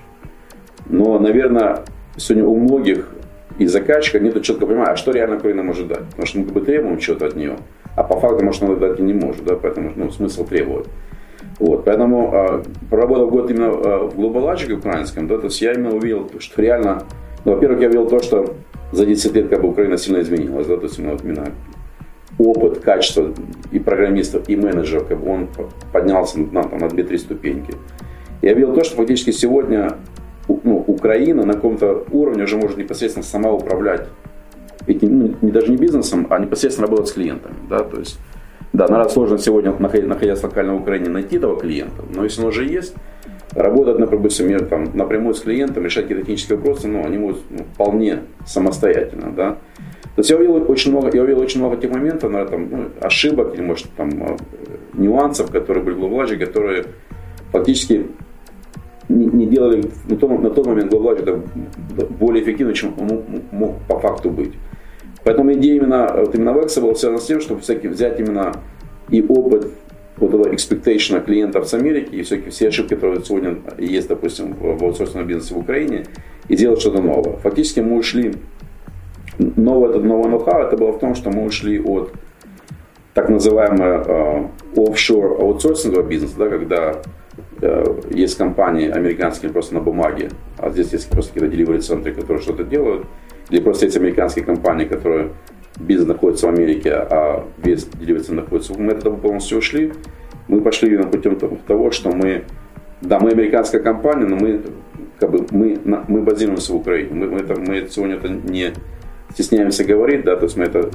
Но, наверное, сегодня у многих из заказчика нет четко понимания, а что реально Украина может дать. Потому что мы как бы требуем чего-то от нее, а по факту, может, она дать и не может, да, поэтому ну, смысл требовать. Вот, поэтому, э, проработав год именно э, в глобалачике украинском, да, то есть я именно увидел, что реально, ну, во-первых, я увидел то, что за 10 лет как бы Украина сильно изменилась, да, то есть именно, вот, именно опыт, качество и программистов, и менеджеров, как бы он поднялся на, там, на 2-3 ступеньки. Я видел то, что фактически сегодня ну, Украина на каком-то уровне уже может непосредственно сама управлять этим, ну, не даже не бизнесом, а непосредственно работать с клиентами. Да? То есть, да, наверное, сложно сегодня, находясь локально в Украине, найти этого клиента, но если он уже есть, работать, например, там, напрямую с клиентом, решать какие-то технические вопросы, ну, они могут ну, вполне самостоятельно. Да? То есть я увидел очень много, я увидел очень много тех моментов, наверное, там, ну, ошибок или, может, там, э, нюансов, которые были в главлаже, которые фактически не, не делали на тот, на тот момент главврач это более эффективно, чем мог, по факту быть. Поэтому идея именно, вот именно Векса была связана с тем, чтобы всякие взять именно и опыт вот этого expectation клиентов с Америки и всякие все ошибки, которые сегодня есть, допустим, в аутсорсинговом бизнесе в Украине, и делать что-то новое. Фактически мы ушли, новое, это новое ноу-хау, это было в том, что мы ушли от так называемого uh, offshore аутсорсингового бизнеса, да, когда Э, есть компании американские просто на бумаге, а здесь есть просто какие-то delivery центры, которые что-то делают, или просто есть американские компании, которые бизнес находится в Америке, а весь delivery находится. Мы от этого полностью ушли. Мы пошли именно путем того, что мы, да, мы американская компания, но мы как бы мы, мы базируемся в Украине. Мы, мы, это, мы сегодня это не стесняемся говорить, да, то есть мы это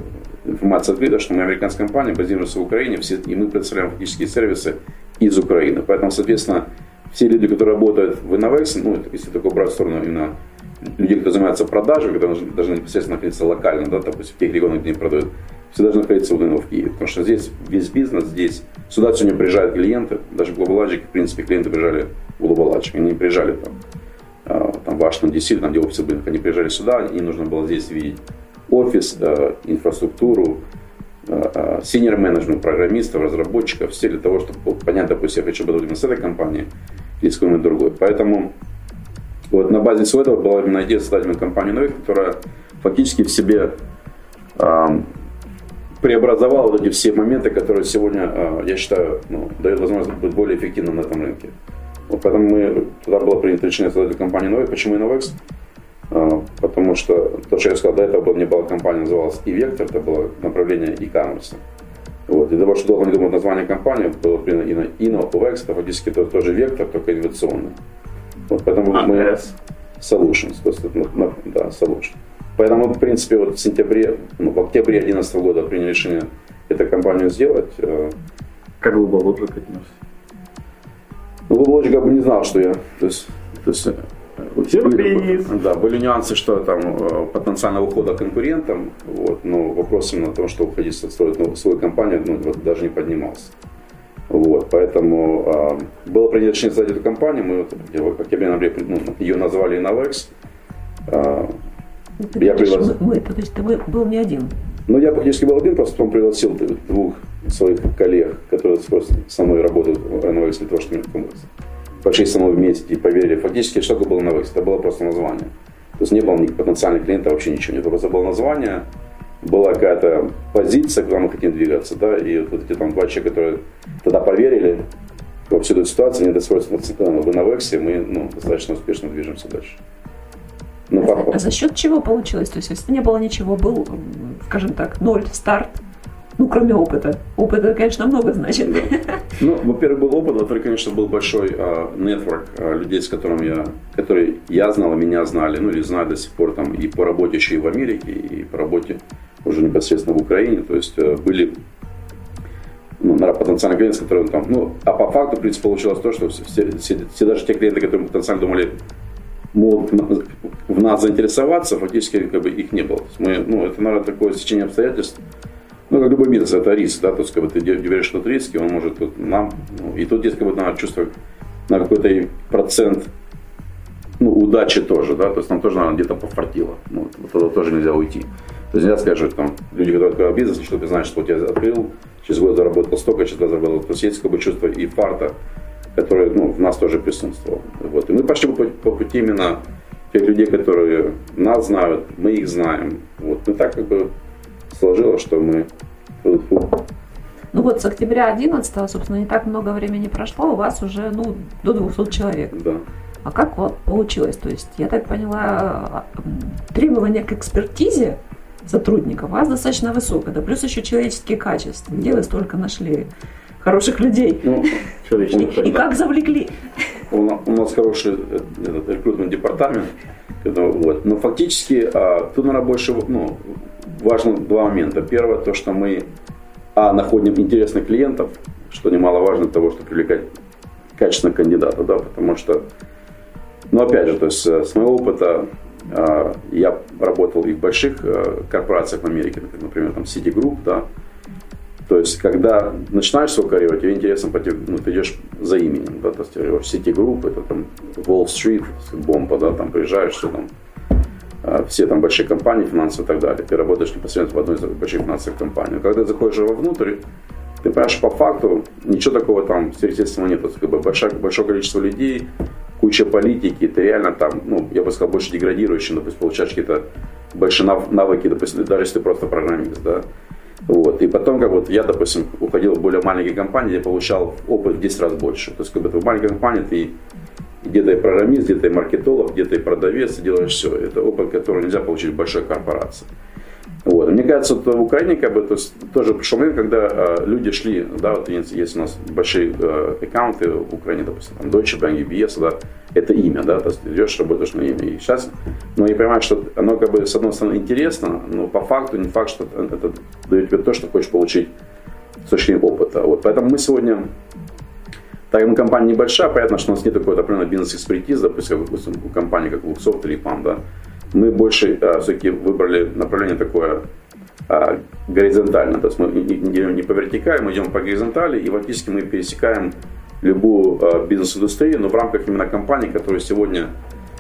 информация открыта, что мы американская компания, базируемся в Украине, все, и мы предоставляем фактические сервисы из Украины. Поэтому, соответственно, все люди, которые работают в Innovex, ну, если только брать в сторону именно людей, кто занимается продажей, которые должны непосредственно находиться локально, да, допустим, в тех регионах, где они продают, все должны находиться в, Киеве. Потому что здесь весь бизнес, здесь сюда сегодня приезжают клиенты, даже Global в принципе, клиенты приезжали в Global они не приезжали там, а, там в Вашингтон, DC, там, где офисы были, они приезжали сюда, им нужно было здесь видеть офис, инфраструктуру, синер менеджмент программистов, разработчиков, все для того, чтобы понять, допустим, я хочу работать именно с этой компанией или с какой-нибудь другой. Поэтому вот на базе всего этого была именно идея создать именно компанию Novik, которая фактически в себе э, преобразовала вот эти все моменты, которые сегодня, э, я считаю, ну, дают возможность быть более эффективным на этом рынке. Вот поэтому мы, туда было принято решение создать компанию Novik. Почему Innovex? А, потому что то, что я сказал, до этого была, не была компания, называлась и Вектор, это было направление e-commerce. Вот. Для того, чтобы долго не думать название компании, было принято Inno, UX, это фактически это тоже вектор, только инновационный. Вот, поэтому а, мы yes. Solutions, то есть, да, Solution. Поэтому, в принципе, вот в сентябре, ну, в октябре 2011 года приняли решение эту компанию сделать. Э, как Global Logic отнесся? Ну, бы не знал, что я, то есть, то есть Сюрприз. Да, были нюансы, что там э, потенциального ухода конкурентам, вот, но вопрос именно о том, что уходить строить новую свою компанию, ну, даже не поднимался. Вот, поэтому э, было принято решение создать эту компанию, мы вот, в октябре ноябре ну, ее назвали Innovex. Э, я пригласил... мы, то есть ты был не один? Ну, я практически был один, просто потом пригласил двух своих коллег, которые со мной работают в Innovex для того, чтобы пошли со мной вместе и поверили. Фактически, что такое было на Это было просто название. То есть не было никаких потенциальных клиентов, вообще ничего нет. Просто было название, была какая-то позиция, куда мы хотим двигаться, да, и вот эти там два человека, которые тогда поверили во всю эту ситуацию, они достроились в Инновексе, мы ну, достаточно успешно движемся дальше. Ну, а, а за счет чего получилось? То есть, не было ничего, был, скажем так, ноль, старт, Ну, кроме опыта. Опыта, конечно, много значит. Да. Ну, во-первых, был опыт, во-вторых, конечно, был большой нетворк uh, uh, людей, с которыми я, которые я знал, меня знали, ну или знаю до сих пор там и по работе еще и в Америке, и по работе уже непосредственно в Украине. То есть uh, были ну, наверное, потенциальные клиенты, с которыми там, ну, а по факту, в принципе, получилось то, что все, все, все даже те клиенты, которые потенциально думали, могут в нас заинтересоваться, фактически как бы их не было. Мы, ну, это, наверное, такое сечение обстоятельств, ну, как любой бизнес, это риск, да, то есть, как бы ты веришь, что это риски, он может тут нам, ну, и тут есть, как бы, надо чувствовать на какой-то процент, ну, удачи тоже, да, то есть нам тоже, наверное, где-то пофартило, ну, вот это тоже нельзя уйти. То есть нельзя сказать, что там люди, которые открывают бизнес, что ты знаешь, что у тебя открыл, через год заработал столько, через год заработал, то есть есть, как бы, чувство и фарта, которое, ну, в нас тоже присутствовало. Вот. И мы пошли по, по пути именно тех людей, которые нас знают, мы их знаем. Вот. Мы так, как бы, сложилось, что мы... Ну вот с октября 11, собственно, не так много времени прошло, у вас уже ну, до 200 человек. Да. А как вот получилось? То есть, я так поняла, требования к экспертизе сотрудников у вас достаточно высокое, да плюс еще человеческие качества. Где вы столько нашли хороших людей? Ну, и, и как завлекли? У нас, хороший э, рекрутный департамент. Вот. Но фактически а, тут, наверное, больше ну, важно два момента. Первое, то, что мы а, находим интересных клиентов, что немаловажно того, чтобы привлекать качественных кандидатов, да, потому что, ну, опять же, то есть э, с моего опыта э, я работал и в больших э, корпорациях в Америке, например, там Citigroup, да, то есть, когда начинаешь карьеру, тебе интересно ну, ты идешь за именем, да, то есть, Citigroup, это там Street, бомба, да, там приезжаешь, все там а, все там большие компании финансовые и так далее. Ты работаешь непосредственно в одной из больших финансовых компаний. Когда ты заходишь вовнутрь, ты понимаешь, по факту ничего такого там сверхъестественного нет. Как бы большое, большое количество людей, куча политики, ты реально там, ну, я бы сказал, больше деградирующий, допустим, получаешь какие-то большие навыки, допустим, даже если ты просто программист, да. Вот. И потом, как вот я, допустим, уходил в более маленькие компании, я получал опыт в 10 раз больше. То есть, как бы в маленькой компании ты где-то и программист, где-то и маркетолог, где-то и продавец, делаешь все. Это опыт, который нельзя получить в большой корпорации. Вот. Мне кажется, вот в Украине как бы, то есть, тоже пришел момент, когда э, люди шли, да, вот есть, есть у нас большие э, аккаунты в Украине, допустим, там Deutsche Bank, UBS, да, это имя, да, то есть идешь, работаешь на имя. И сейчас, ну, я понимаю, что оно как бы с одной стороны интересно, но по факту не факт, что это дает тебе то, что хочешь получить с точки опыта. Вот. Поэтому мы сегодня так как мы компания небольшая, понятно, что у нас нет такой определенной бизнес-экспертизы, допустим, допустим, у компании, как Luxoft или PAM, да, мы больше а, все-таки выбрали направление такое а, горизонтальное, то есть мы не, не, по вертикали, мы идем по горизонтали, и фактически мы пересекаем любую а, бизнес-индустрию, но в рамках именно компании, которые сегодня,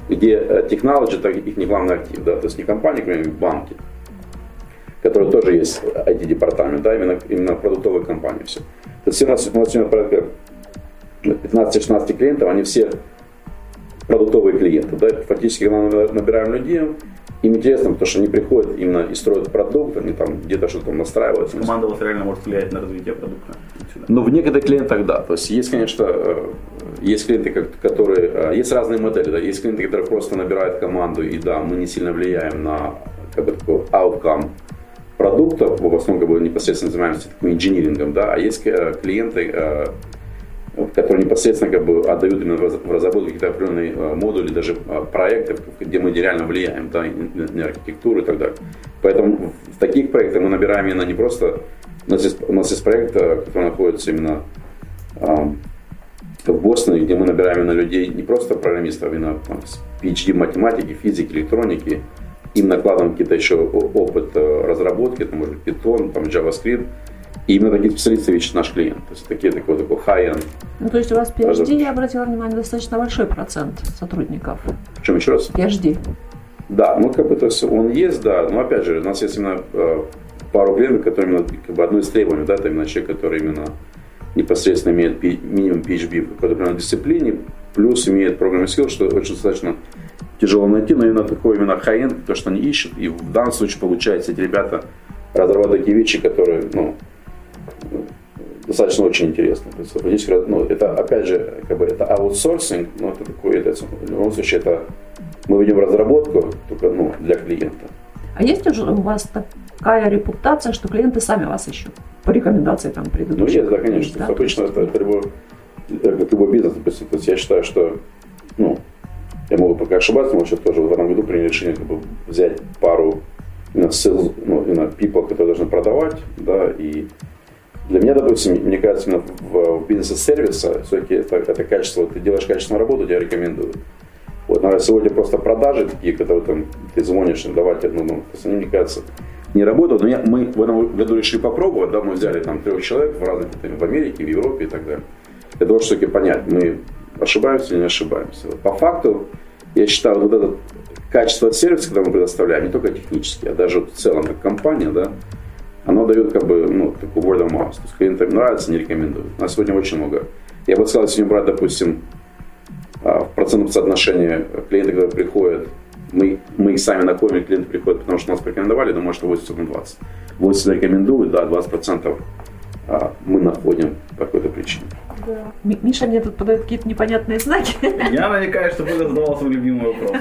где технология, это их не главный актив, да, то есть не компании, например, банки, которые тоже есть IT-департамент, да, именно, именно продуктовые компании все. То есть у нас, у нас сегодня порядка 15-16 клиентов, они все продуктовые клиенты. Да? Фактически, мы набираем людей, им интересно, потому что они приходят именно и строят продукт, они там где-то что-то настраивают. Команда вас реально может влиять на развитие продукта. Но в некоторых клиентах да. То есть есть, конечно, э, есть клиенты, которые, э, есть разные модели, да, есть клиенты, которые просто набирают команду, и да, мы не сильно влияем на как бы такой outcome продукта, в основном как бы непосредственно занимаемся таким инжинирингом, да, а есть э, клиенты, которые непосредственно как бы отдают именно в разработку какие-то определенные э, модули, даже э, проекты, где мы реально влияем да, на архитектуру и так далее. Поэтому в таких проектах мы набираем именно не просто... У нас есть, у нас есть проект, э, который находится именно в Бостоне, где мы набираем именно людей, не просто программистов, а именно там, с PhD математики, физики, электроники, им накладываем какие-то еще опыт разработки, там, может быть, Python, там, JavaScript, и именно такие специалисты ищет наш клиент. То есть такие такой, такой high-end. Ну, то есть у вас PhD, я обратила внимание, достаточно большой процент сотрудников. Причем еще раз? PhD. Да, ну как бы то есть он есть, да, но опять же, у нас есть именно э, пару клиентов, которые именно как бы одно из требований, да, это именно человек, который именно непосредственно имеет минимум PHB в какой-то определенной дисциплине, плюс имеет программный скилл, что очень достаточно тяжело найти, но именно такой именно high-end, то, что они ищут, и в данном случае получается, эти ребята разрабатывают такие вещи, которые, ну, достаточно очень интересно. То есть, ну, это, опять же, как бы это аутсорсинг, но это такой, это, в любом случае, это мы ведем разработку только ну, для клиента. А есть уже у вас такая репутация, что клиенты сами вас ищут? По рекомендации там предыдущих? Ну, есть, да, конечно. Да? Обычно это, это любой, как любой бизнес. Допустим, то есть я считаю, что, ну, я могу пока ошибаться, но сейчас тоже в этом году приняли решение как бы, взять пару именно sales, ну, именно people, которые должны продавать, да, и для меня, допустим, мне кажется, именно в, в бизнесе сервиса все-таки это, это качество, ты делаешь качественную работу, тебя рекомендуют. Вот, наверное, сегодня просто продажи такие, когда там, ты звонишь, давайте, ну, ну, они, мне кажется, не работают. Но я, мы в этом году решили попробовать, да, мы взяли там трех человек в разных, там, в Америке, в Европе и так далее. Для того, чтобы понять, мы ошибаемся или не ошибаемся. По факту, я считаю, вот это качество сервиса, когда мы предоставляем, не только технически, а даже в целом как компания, да, оно дает как бы, ну, такой word of mouth. То есть клиентам нравится, не рекомендуют. У нас сегодня очень много. Я бы сказал, если брать, допустим, а, в процентном соотношении клиенты, которые приходят, мы, мы их сами находим, клиенты приходят, потому что нас порекомендовали, думаю, что 80 на 20. 80 рекомендуют, да, 20% а, мы находим по какой-то причине. Да. Миша мне тут подает какие-то непонятные знаки. Я намекаю, что Коля задавал свой любимый вопрос.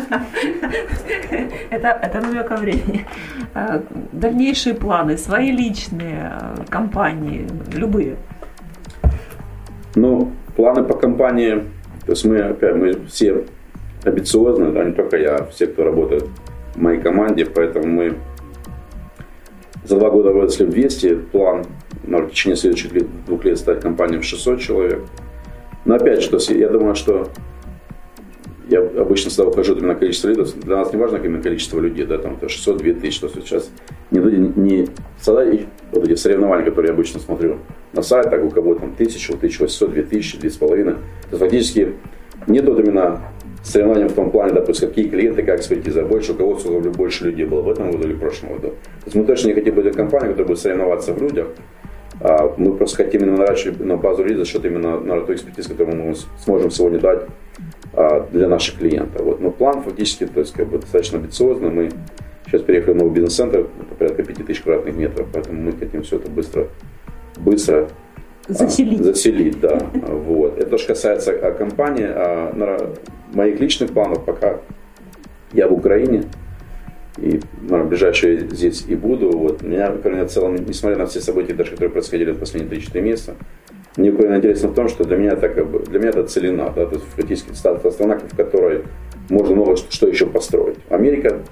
Это, это намек о времени. А, дальнейшие планы, свои личные, а, компании, любые. Ну, планы по компании, то есть мы, опять, мы все амбициозны, да, не только я, а все, кто работает в моей команде, поэтому мы за два года выросли в 200, план на в течение следующих двух лет стать компанией в 600 человек. Но опять же, я думаю, что я обычно всегда ухожу на количество лидов. Для нас не важно именно количество людей, да, там 600, 2000, то есть сейчас не, не всегда вот эти соревнования, которые я обычно смотрю на сайтах, у кого там 1000, 1800, 2000, 2500. То есть фактически нет вот именно соревнования в том плане, допустим, какие клиенты, как экспертиза, больше у кого сколько больше людей было в этом году или в прошлом году. То есть мы точно не хотим быть компанией, которая будет соревноваться в людях, мы просто хотим именно наращивать на базу людей за счет именно на той экспертизы, которую мы сможем сегодня дать а, для наших клиентов. Вот. Но план фактически то есть, как бы, достаточно амбициозный. Мы сейчас переехали в новый бизнес-центр, порядка 5000 квадратных метров, поэтому мы хотим все это быстро, быстро Заселить. А, заселить, да. Вот. Это же касается а, компании. А, моих личных планов пока я в Украине. И наверное, ближайшие здесь и буду. Вот. Меня Украина в целом, несмотря на все события, даже которые происходили в последние 3-4 месяца, мне Украина интересна в том, что для меня бы, для меня это целина. Да? То есть фактически страна, в которой можно много что еще построить. Америка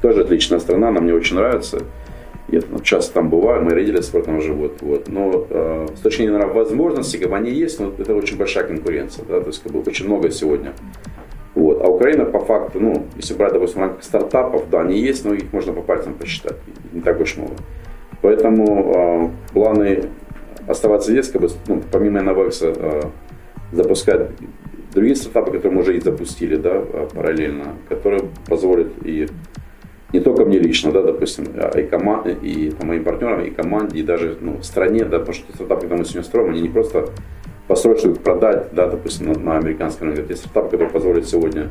тоже отличная страна, она мне очень нравится. Я ну, часто там бываю, мои родители скоро там живут. Вот. Но э, с точки зрения возможностей, как бы они есть, но это очень большая конкуренция. Да? То есть как бы, очень много сегодня. Вот. А Украина по факту, ну, если брать, допустим, рамках стартапов, да, они есть, но их можно по пальцам посчитать. Не так уж много. Поэтому э, планы оставаться здесь, как бы, ну, помимо Novexа, э, запускать другие стартапы, которые мы уже и запустили, да, э, параллельно, которые позволят и не только мне лично, да, допустим, а и, команде, и там, моим партнерам, и команде, и даже ну, стране, да, потому что стартапы, когда мы сегодня строим, они не просто построить, чтобы продать, да, допустим, на, на американском рынке. Это стартапы, которые позволят сегодня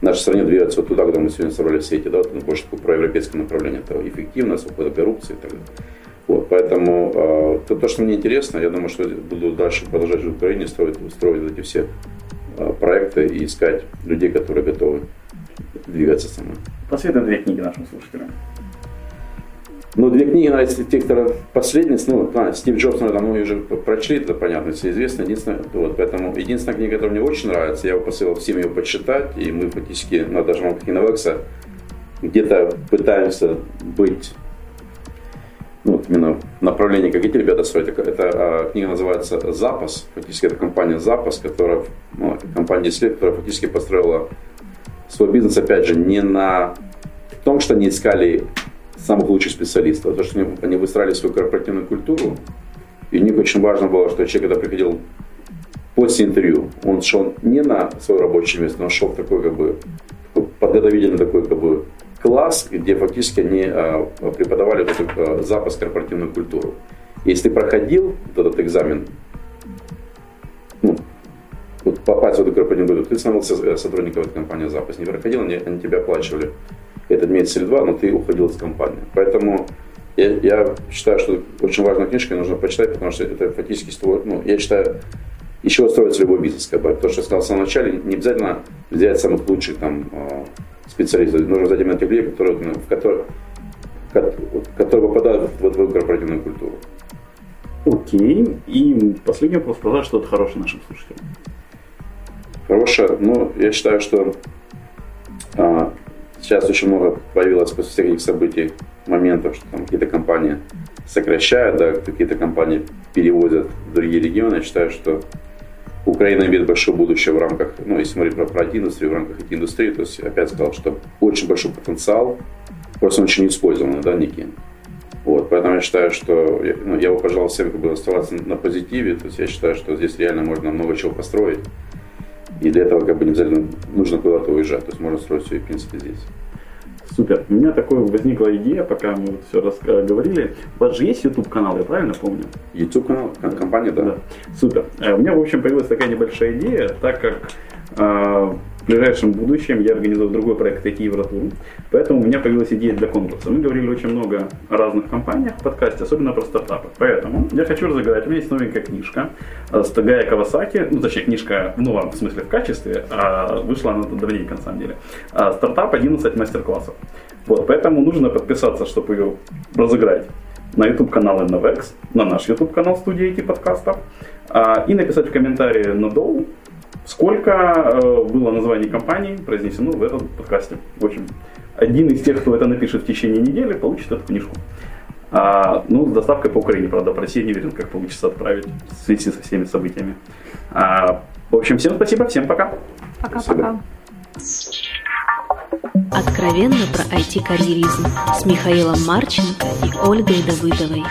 нашей стране двигаться вот туда, куда мы сегодня собрали все эти, да, вот, больше такое проевропейское направление, это эффективность, ухода коррупции и так далее. Вот, поэтому э, то, то, что мне интересно, я думаю, что буду дальше продолжать в Украине строить, строить эти все э, проекты и искать людей, которые готовы двигаться со мной. Посоветуем две книги нашим слушателям. Ну, две книги, наверное, тех, которые последние, ну, а, Стив Джобс, наверное, мы уже прочли, это понятно, все известно. Единственное, вот, поэтому единственная книга, которая мне очень нравится, я его посоветовал всем ее почитать, и мы фактически, ну, даже Innovex где-то пытаемся быть ну, вот именно направление, как эти ребята строят. Это, это а, книга называется «Запас». Фактически это компания «Запас», которая, ну, компания 10 лет, которая фактически построила свой бизнес, опять же, не на том, что они искали самых лучших специалистов, то, что они, выстраивали свою корпоративную культуру. И у них очень важно было, что человек, когда приходил после интервью, он шел не на свое рабочее место, он шел в такой, как бы, подготовительный такой, как бы, класс, где фактически они а, преподавали вот этот а, запас корпоративную культуру. Если ты проходил этот экзамен, ну, вот попасть в эту корпоративную культуру, ты становился э, сотрудником этой компании запас. Не проходил, они, они тебя оплачивали этот месяц или два, но ты уходил из компании. Поэтому я, я считаю, что очень важная книжка, нужно почитать, потому что это фактически, ну, я считаю, еще строится любой бизнес, как бы. То, что я сказал в самом начале, не обязательно взять самых лучших там а, специалистов, нужно взять именно тех людей, которые, ну, в которых, которые попадают в твою корпоративную культуру. Окей. И последний вопрос. Продать что-то хорошее нашим слушателям. Хорошее? Ну, я считаю, что а, сейчас очень много появилось после всех этих событий моментов, что там какие-то компании сокращают, да, какие-то компании переводят в другие регионы. Я считаю, что Украина имеет большое будущее в рамках, ну, если смотреть про, про IT-индустрию, в рамках IT-индустрии, то есть опять сказал, что очень большой потенциал, просто он очень не использован, да, никем. Вот, поэтому я считаю, что ну, я бы пожелал всем как бы оставаться на позитиве. То есть я считаю, что здесь реально можно много чего построить. И для этого как бы не обязательно нужно куда-то уезжать. То есть можно строить все, и, в принципе, здесь. Супер. У меня такая возникла идея, пока мы вот все говорили. У вас же есть YouTube канал, я правильно помню? YouTube канал, компания, да. да. Супер. Э, у меня, в общем, появилась такая небольшая идея, так как в ближайшем будущем я организую другой проект IT Евротур. Поэтому у меня появилась идея для конкурса. Мы говорили очень много о разных компаниях в подкасте, особенно про стартапы. Поэтому я хочу разыграть. У меня есть новенькая книжка с Тагая Кавасаки. Ну, точнее, книжка в новом смысле в качестве, а вышла она давненько на самом деле. А, стартап 11 мастер-классов. Вот, поэтому нужно подписаться, чтобы ее разыграть на YouTube канал Innovex, на наш YouTube канал студии IT подкастов а, и написать в комментарии на Доу Сколько э, было названий компаний произнесено в этом подкасте? В общем, один из тех, кто это напишет в течение недели, получит эту книжку. А, ну, с доставкой по Украине, правда, по России не уверен, как получится отправить в связи со всеми событиями. А, в общем, всем спасибо, всем пока. Пока-пока. Откровенно про IT-карьеризм с Михаилом Марченко и Ольгой Давыдовой.